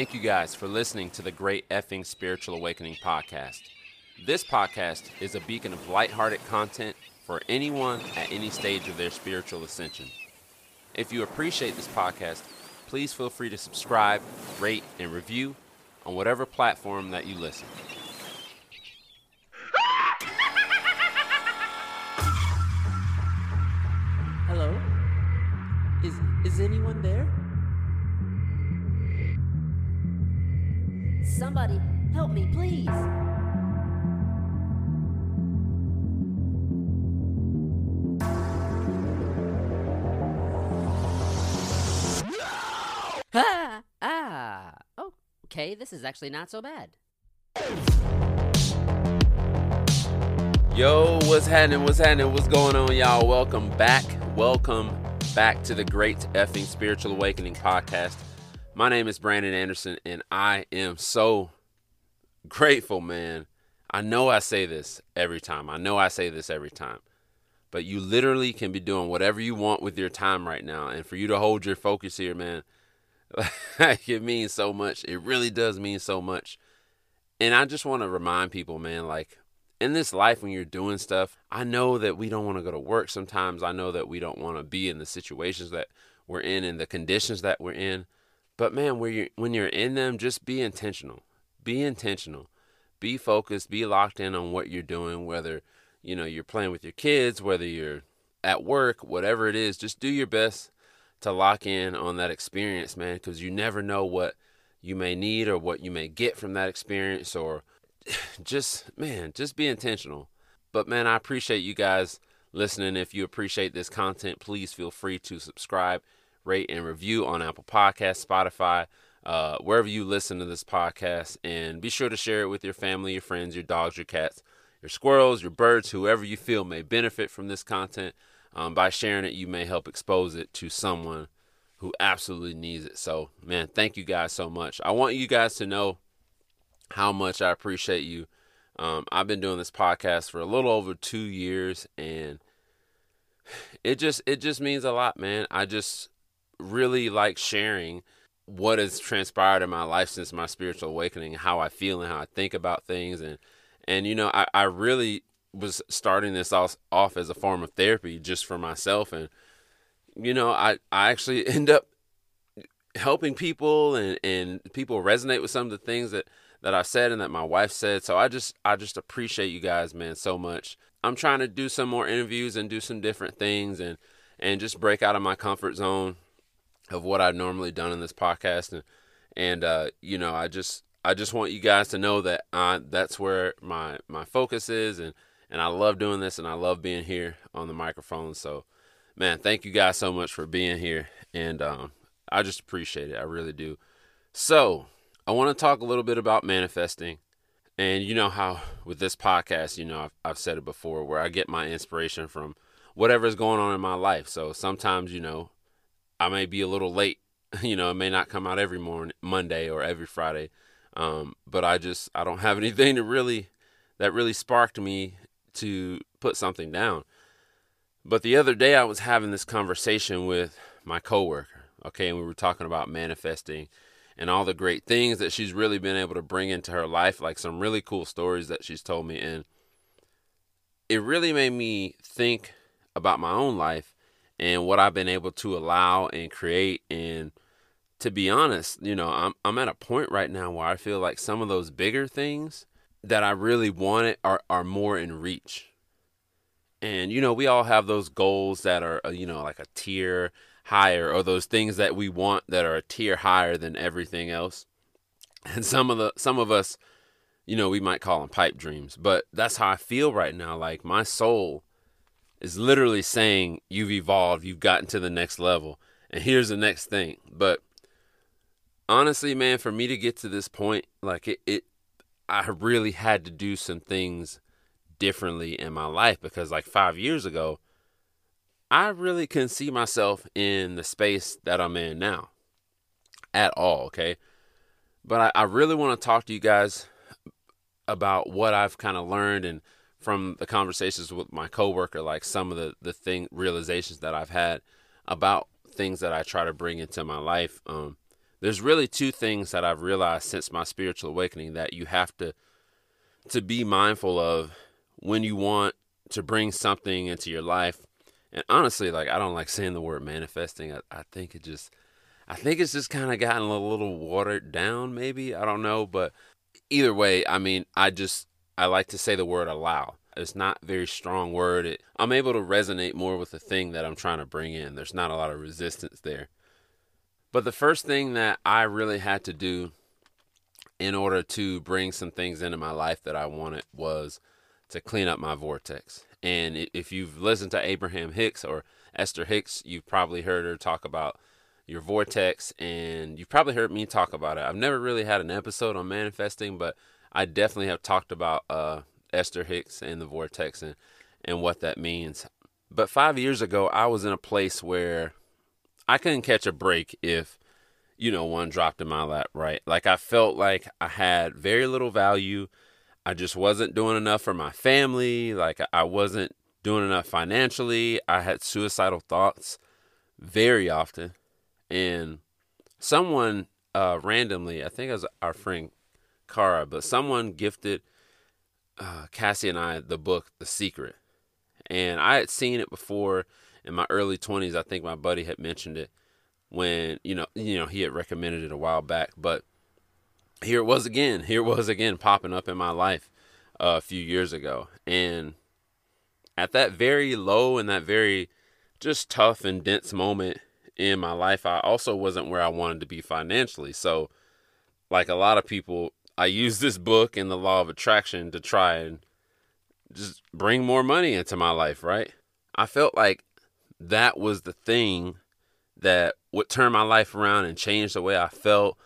Thank you guys for listening to the Great Effing Spiritual Awakening podcast. This podcast is a beacon of lighthearted content for anyone at any stage of their spiritual ascension. If you appreciate this podcast, please feel free to subscribe, rate, and review on whatever platform that you listen. Hello? Is is anyone there? Somebody help me, please. Ah, ah. Oh, okay, this is actually not so bad. Yo, what's happening? What's happening? What's going on, y'all? Welcome back. Welcome back to the Great Effing Spiritual Awakening podcast. My name is Brandon Anderson, and I am so grateful, man. I know I say this every time. I know I say this every time. But you literally can be doing whatever you want with your time right now. And for you to hold your focus here, man, like it means so much. It really does mean so much. And I just want to remind people, man, like in this life when you're doing stuff, I know that we don't want to go to work sometimes. I know that we don't want to be in the situations that we're in and the conditions that we're in. But man, when you're when you're in them, just be intentional. Be intentional. Be focused, be locked in on what you're doing, whether you know you're playing with your kids, whether you're at work, whatever it is, just do your best to lock in on that experience, man, because you never know what you may need or what you may get from that experience or just man, just be intentional. But man, I appreciate you guys listening. If you appreciate this content, please feel free to subscribe, rate, and review on Apple Podcasts, Spotify, uh, wherever you listen to this podcast. And be sure to share it with your family, your friends, your dogs, your cats, your squirrels, your birds, whoever you feel may benefit from this content. Um, by sharing it, you may help expose it to someone who absolutely needs it. So, man, thank you guys so much. I want you guys to know how much I appreciate you. Um, I've been doing this podcast for a little over two years, and it just it just means a lot, man. I just really like sharing what has transpired in my life since my spiritual awakening, how I feel and how I think about things, and and you know I, I really was starting this off, off as a form of therapy just for myself, and you know I I actually end up helping people and and people resonate with some of the things that that I said and that my wife said. So I just I just appreciate you guys, man, so much. I'm trying to do some more interviews and do some different things and and just break out of my comfort zone of what I've normally done in this podcast and and uh, you know I just I just want you guys to know that I, that's where my my focus is and and I love doing this and I love being here on the microphone. So man, thank you guys so much for being here and um, I just appreciate it. I really do. So I want to talk a little bit about manifesting. And you know how with this podcast, you know, I've, I've said it before, where I get my inspiration from whatever is going on in my life. So sometimes, you know, I may be a little late. You know, it may not come out every morning, Monday or every Friday. Um, but I just I don't have anything to really that really sparked me to put something down. But the other day I was having this conversation with my coworker. Okay, and we were talking about manifesting and all the great things that she's really been able to bring into her life, like some really cool stories that she's told me. And it really made me think about my own life and what I've been able to allow and create. And to be honest, you know, I'm, I'm at a point right now where I feel like some of those bigger things that I really wanted are, are more in reach. And, you know, we all have those goals that are, uh, you know, like a tier higher or those things that we want that are a tier higher than everything else. And some of the some of us, you know, we might call them pipe dreams, but that's how I feel right now. Like my soul is literally saying you've evolved, you've gotten to the next level, and here's the next thing. But honestly, man, for me to get to this point, like it, it I really had to do some things differently in my life because like 5 years ago, I really couldn't see myself in the space that I'm in now at all, okay? But I, I really want to talk to you guys about what I've kind of learned and from the conversations with my coworker, like some of the, the thing realizations that I've had about things that I try to bring into my life. Um, there's really two things that I've realized since my spiritual awakening that you have to to be mindful of when you want to bring something into your life. And honestly, like I don't like saying the word manifesting. I, I think it just I think it's just kind of gotten a little watered down, maybe. I don't know. But either way, I mean, I just, I like to say the word allow. It's not very strong word. It, I'm able to resonate more with the thing that I'm trying to bring in. There's not a lot of resistance there. But the first thing that I really had to do in order to bring some things into my life that I wanted was to clean up my vortex. And if you've listened to Abraham Hicks or Esther Hicks, you've probably heard her talk about your vortex, and you've probably heard me talk about it. I've never really had an episode on manifesting, but I definitely have talked about uh, Esther Hicks and the vortex and, and what that means. But five years ago, I was in a place where I couldn't catch a break if, you know, one dropped in my lap, right? Like I felt like I had very little value. I just wasn't doing enough for my family. Like I wasn't doing enough financially. I had suicidal thoughts very often and someone uh, randomly, I think it was our friend Cara, but someone gifted uh, Kassy and I the book The Secret, and I had seen it before in my early twenties. I think my buddy had mentioned it when you know you know he had recommended it a while back, but here it was again. Here it was again popping up in my life uh, a few years ago, and at that very low and that very just tough and dense moment in my life, I also wasn't where I wanted to be financially. So, like a lot of people, I use this book and the law of attraction to try and just bring more money into my life, right? I felt like that was the thing that would turn my life around and change the way I felt.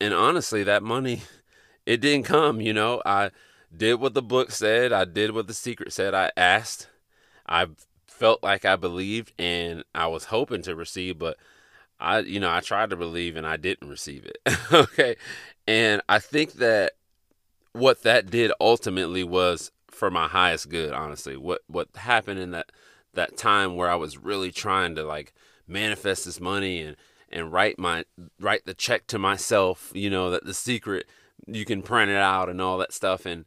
And honestly, that money, it didn't come, you know. I did what the book said, I did what the secret said. I asked, I felt like I believed and I was hoping to receive, but I, you know, I tried to believe and I didn't receive it. okay. And I think that what that did ultimately was for my highest good, honestly. What what happened in that that time where I was really trying to like manifest this money and and write my write the check to myself, you know, that the secret you can print it out and all that stuff and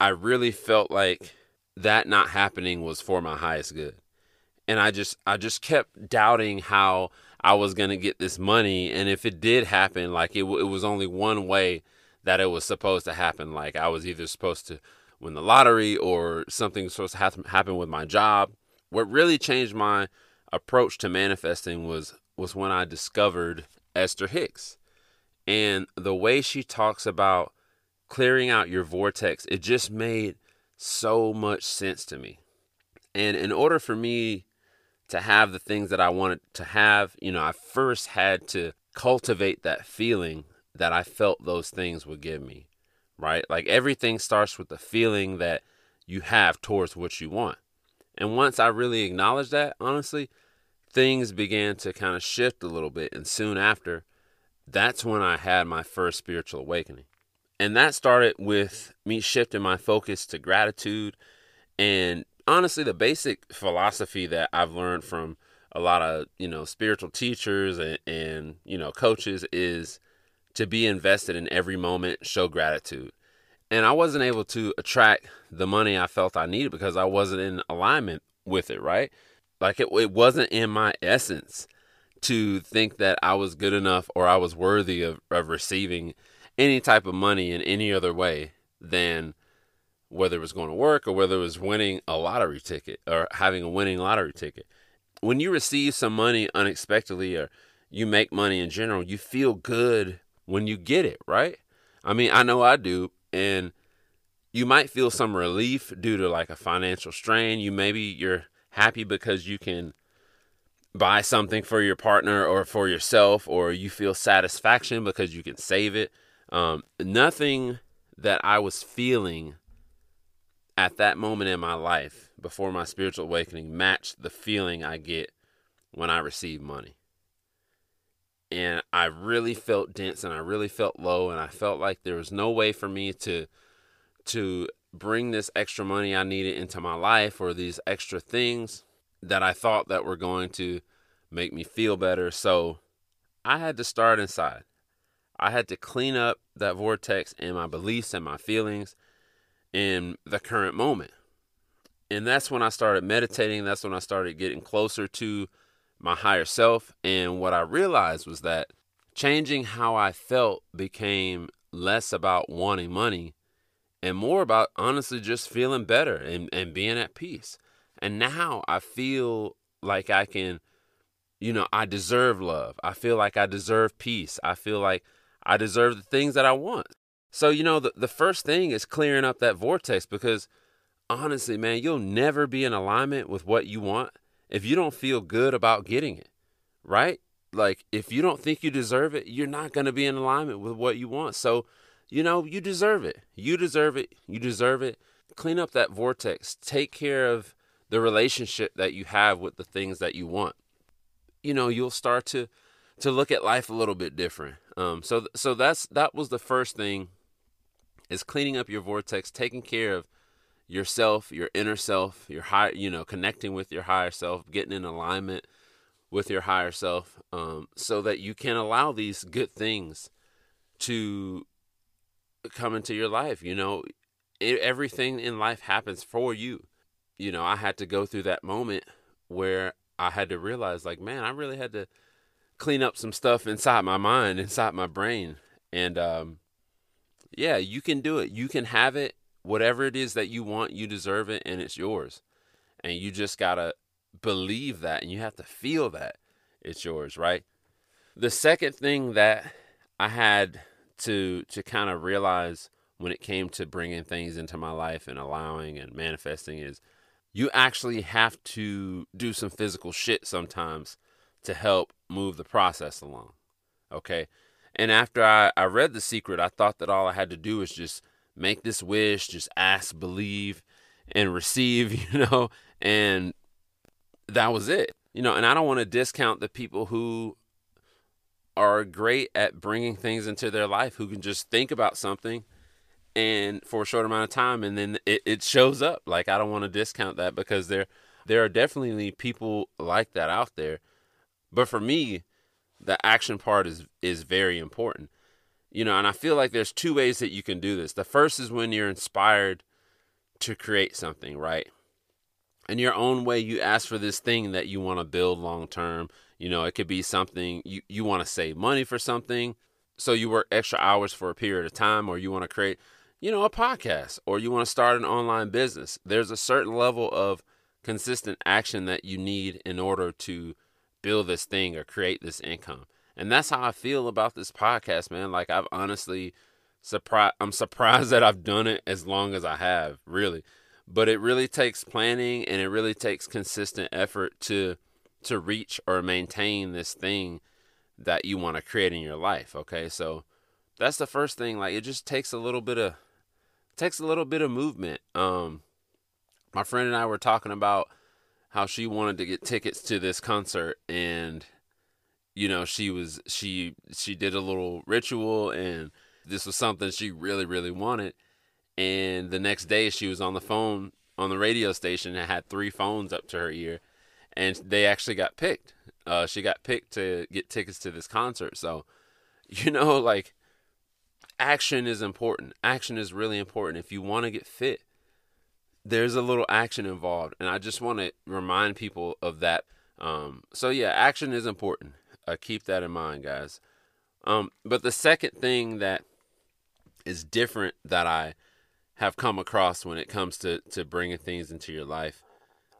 I really felt like that not happening was for my highest good. And I just I just kept doubting how I was going to get this money and if it did happen like it it was only one way that it was supposed to happen like I was either supposed to win the lottery or something was supposed to happen happen with my job. What really changed my approach to manifesting was was when I discovered Esther Hicks. And the way she talks about clearing out your vortex, it just made so much sense to me. And in order for me to have the things that I wanted to have, you know, I first had to cultivate that feeling that I felt those things would give me, right? Like everything starts with the feeling that you have towards what you want. And once I really acknowledged that, honestly, things began to kind of shift a little bit. And soon after, that's when I had my first spiritual awakening. And that started with me shifting my focus to gratitude. And honestly, the basic philosophy that I've learned from a lot of, you know, spiritual teachers and, and you know, coaches is to be invested in every moment, show gratitude. And I wasn't able to attract the money I felt I needed because I wasn't in alignment with it, right? Like it, it wasn't in my essence to think that I was good enough or I was worthy of, of receiving any type of money in any other way than whether it was going to work or whether it was winning a lottery ticket or having a winning lottery ticket. When you receive some money unexpectedly or you make money in general, you feel good when you get it, right? I mean, I know I do. And you might feel some relief due to like a financial strain. You maybe you're happy because you can buy something for your partner or for yourself, or you feel satisfaction because you can save it. Um, nothing that I was feeling at that moment in my life before my spiritual awakening matched the feeling I get when I receive money. And I really felt dense and I really felt low and I felt like there was no way for me to to bring this extra money I needed into my life or these extra things that I thought that were going to make me feel better. So I had to start inside. I had to clean up that vortex and my beliefs and my feelings in the current moment. And that's when I started meditating. That's when I started getting closer to my higher self. And what I realized was that changing how I felt became less about wanting money and more about honestly just feeling better and, and being at peace. And now I feel like I can, you know, I deserve love. I feel like I deserve peace. I feel like I deserve the things that I want. So, you know, the, the first thing is clearing up that vortex because honestly, man, you'll never be in alignment with what you want if you don't feel good about getting it, right? Like, if you don't think you deserve it, you're not going to be in alignment with what you want. So, you know, you deserve it. You deserve it. You deserve it. Clean up that vortex. Take care of the relationship that you have with the things that you want. You know, you'll start to to look at life a little bit different. Um, so so that's that was the first thing is cleaning up your vortex, taking care of yourself, your inner self, your high, you know, connecting with your higher self, getting in alignment with your higher self, um, so that you can allow these good things to come into your life. You know, it, everything in life happens for you. You know, I had to go through that moment where I had to realize, like, man, I really had to clean up some stuff inside my mind, inside my brain, and um, yeah, you can do it. You can have it. Whatever it is that you want, you deserve it, and it's yours. And you just gotta believe that, and you have to feel that it's yours, right? The second thing that I had to to kind of realize when it came to bringing things into my life and allowing and manifesting is you actually have to do some physical shit sometimes to help move the process along. Okay. And after I, I read The Secret, I thought that all I had to do was just make this wish, just ask, believe, and receive, you know, and that was it. You know, and I don't want to discount the people who are great at bringing things into their life who can just think about something and for a short amount of time and then it, it shows up. Like i don't want to discount that because there there are definitely people like that out there. But for me the action part is is very important. You know and i feel like there's two ways that you can do this. The first is when you're inspired to create something right? In your own way you ask for this thing that you want to build long term you know it could be something you, you want to save money for something so you work extra hours for a period of time or you want to create you know a podcast or you want to start an online business. There's a certain level of consistent action that you need in order to build this thing or create this income. And that's how i feel about this podcast man. Like i've honestly surprised i'm surprised that i've done it as long as i have really. But it really takes planning and it really takes consistent effort to to reach or maintain this thing that you want to create in your life okay? So that's the first thing like it just takes a little bit of takes a little bit of movement. Um my friend and i were talking about how she wanted to get tickets to this concert and you know she was she she did a little ritual and this was something she really really wanted. And the next day she was on the phone on the radio station and had three phones up to her ear and they actually got picked. Uh, she got picked to get tickets to this concert. So you know like action is important. Action is really important. If you want to get fit there's a little action involved and i just want to remind people of that. Um, so yeah action is important. Uh, keep that in mind guys. Um, but the second thing that is different that i have come across when it comes to to bringing things into your life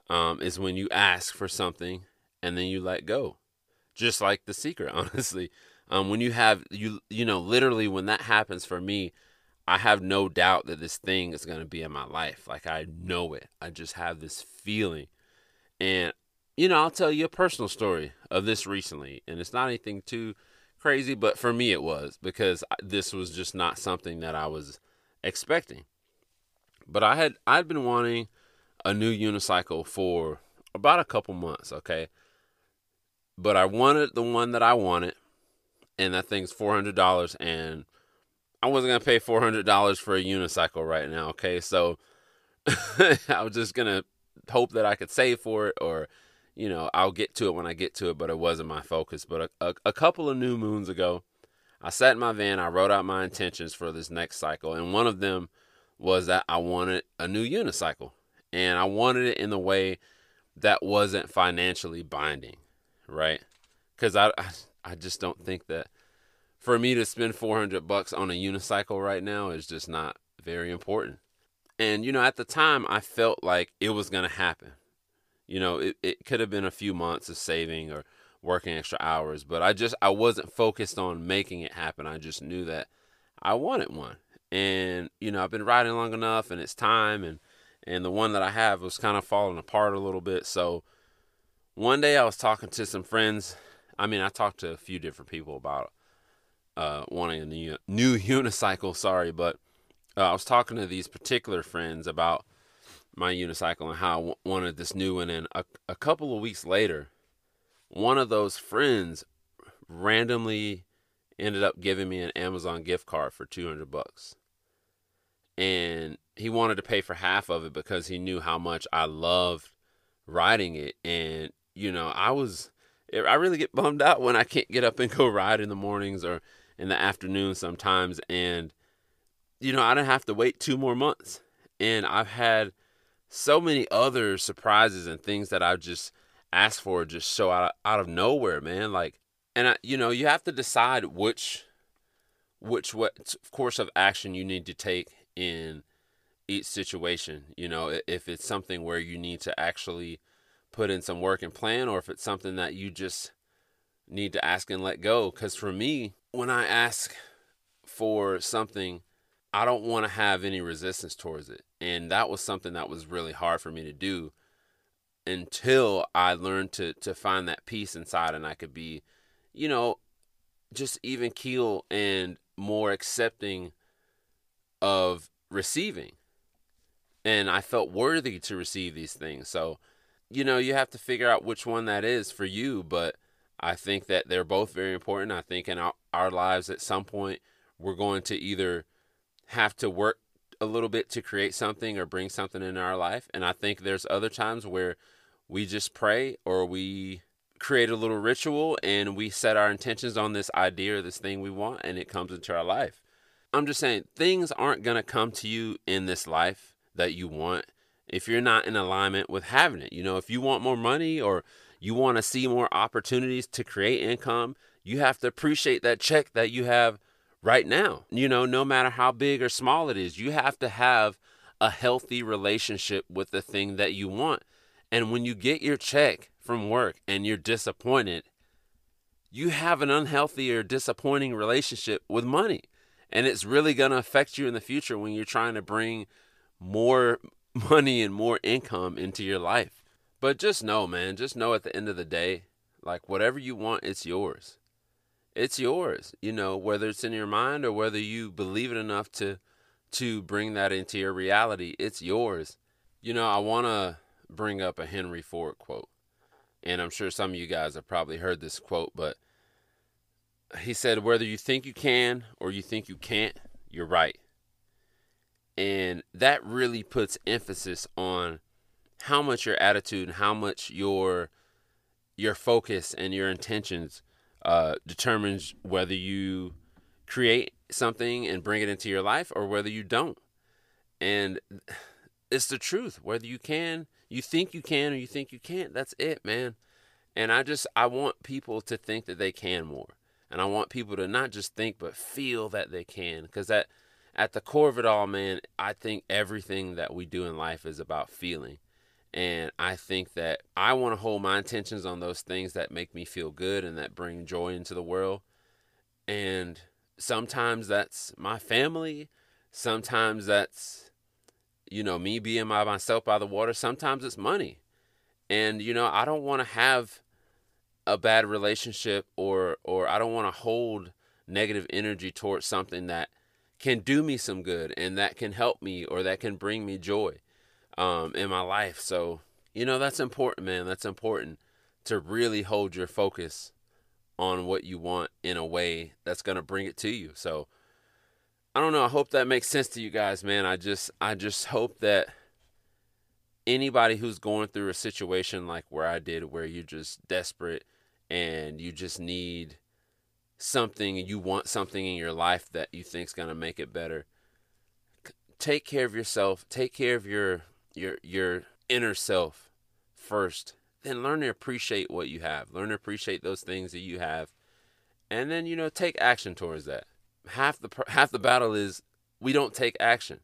um, is when you ask for something and then you let go, just like the secret. Honestly, um, when you have you you know literally when that happens for me, I have no doubt that this thing is going to be in my life. Like I know it. I just have this feeling, and you know I'll tell you a personal story of this recently, and it's not anything too crazy, but for me it was because this was just not something that I was expecting. But I had I'd been wanting a new unicycle for about a couple months, okay? But I wanted the one that I wanted, and that thing's four hundred dollars, and I wasn't gonna pay four hundred dollars for a unicycle right now, okay? So I was just gonna hope that I could save for it, or you know, I'll get to it when I get to it. But it wasn't my focus. But a, a, a couple of new moons ago, I sat in my van, I wrote out my intentions for this next cycle, and one of them was that I wanted a new unicycle. And I wanted it in the way that wasn't financially binding, right? Because I, I, I just don't think that for me to spend 400 bucks on a unicycle right now is just not very important. And, you know, at the time, I felt like it was going to happen. You know, it, it could have been a few months of saving or working extra hours, but I just, I wasn't focused on making it happen. I just knew that I wanted one. And, you know, I've been riding long enough and it's time. And, and the one that I have was kind of falling apart a little bit. So one day I was talking to some friends. I mean, I talked to a few different people about uh, wanting a new, new unicycle, sorry, but uh, I was talking to these particular friends about my unicycle and how I w- wanted this new one. And a, a couple of weeks later, one of those friends randomly ended up giving me an Amazon gift card for 200 bucks. And he wanted to pay for half of it because he knew how much I loved riding it. And, you know, I was, I really get bummed out when I can't get up and go ride in the mornings or in the afternoon sometimes. And, you know, I didn't have to wait two more months. And I've had so many other surprises and things that I've just asked for just so out, out of nowhere, man. Like, and I, you know, you have to decide which, which what course of action you need to take in each situation. You know, if it's something where you need to actually put in some work and plan, or if it's something that you just need to ask and let go. Because for me, when I ask for something, I don't want to have any resistance towards it. And that was something that was really hard for me to do until I learned to to find that peace inside and I could be, you know, just even keel and more accepting of receiving. And I felt worthy to receive these things. So, you know, you have to figure out which one that is for you, but I think that they're both very important. I think in our, our lives at some point we're going to either have to work a little bit to create something or bring something in our life. And I think there's other times where we just pray or we create a little ritual and we set our intentions on this idea or this thing we want and it comes into our life. I'm just saying things aren't going to come to you in this life that you want if you're not in alignment with having it. You know, if you want more money or you want to see more opportunities to create income, you have to appreciate that check that you have right now. You know, no matter how big or small it is, you have to have a healthy relationship with the thing that you want. And when you get your check from work and you're disappointed, you have an unhealthy or disappointing relationship with money. And it's really going to affect you in the future when you're trying to bring more money and more income into your life. But just know, man, just know at the end of the day, like whatever you want, it's yours. It's yours, you know, whether it's in your mind or whether you believe it enough to to bring that into your reality, it's yours. You know, I want to bring up a Henry Ford quote. And I'm sure some of you guys have probably heard this quote, but he said, Whether you think you can or you think you can't, you're right. And that really puts emphasis on how much your attitude and how much your your focus and your intentions uh, determines whether you create something and bring it into your life or whether you don't. And it's the truth. Whether you can, you think you can or you think you can't, that's it, man. And I just I want people to think that they can more. And I want people to not just think but feel that they can cuz at the core of it all, man, I think everything that we do in life is about feeling. And I think that I want to hold my intentions on those things that make me feel good and that bring joy into the world. And sometimes that's my family. Sometimes that's, you know, me being by myself by the water. Sometimes it's money. And, you know, I don't want to have a bad relationship or or I don't want to hold negative energy towards something that can do me some good and that can help me or that can bring me joy um, in my life. So, you know, that's important, man. That's important to really hold your focus on what you want in a way that's going to bring it to you. So, I don't know. I hope that makes sense to you guys, man. I just I just hope that anybody who's going through a situation like where I did where you're just desperate and you just need something you want something in your life that you think's going to make it better take care of yourself take care of your your your inner self first then learn to appreciate what you have. Learn to appreciate those things that you have. And then you know take action towards that. Half the half the battle is we don't take action.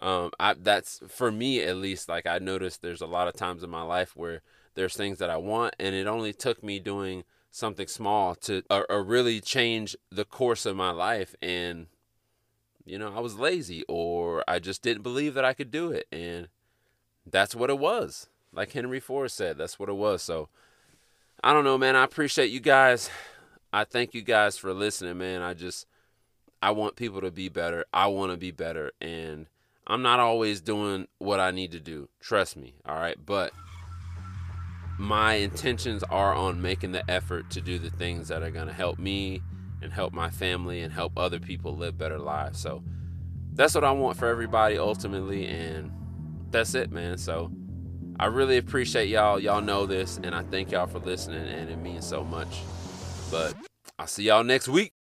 Um I, that's for me at least like i noticed there's a lot of times in my life where there's things that i want and it only took me doing something small to or, or really change the course of my life. And you know i was lazy or i just didn't believe that i could do it. And that's what it was. Like henry ford said that's what it was. So i don't know man. I appreciate you guys. I thank you guys for listening man. I just i want people to be better. I want to be better. And i'm not always doing what i need to do. Trust me all right? But my intentions are on making the effort to do the things that are going to help me and help my family and help other people live better lives. So that's what I want for everybody ultimately. And that's it, man. So I really appreciate y'all. Y'all know this. And I thank y'all for listening. And it means so much. But I'll see y'all next week.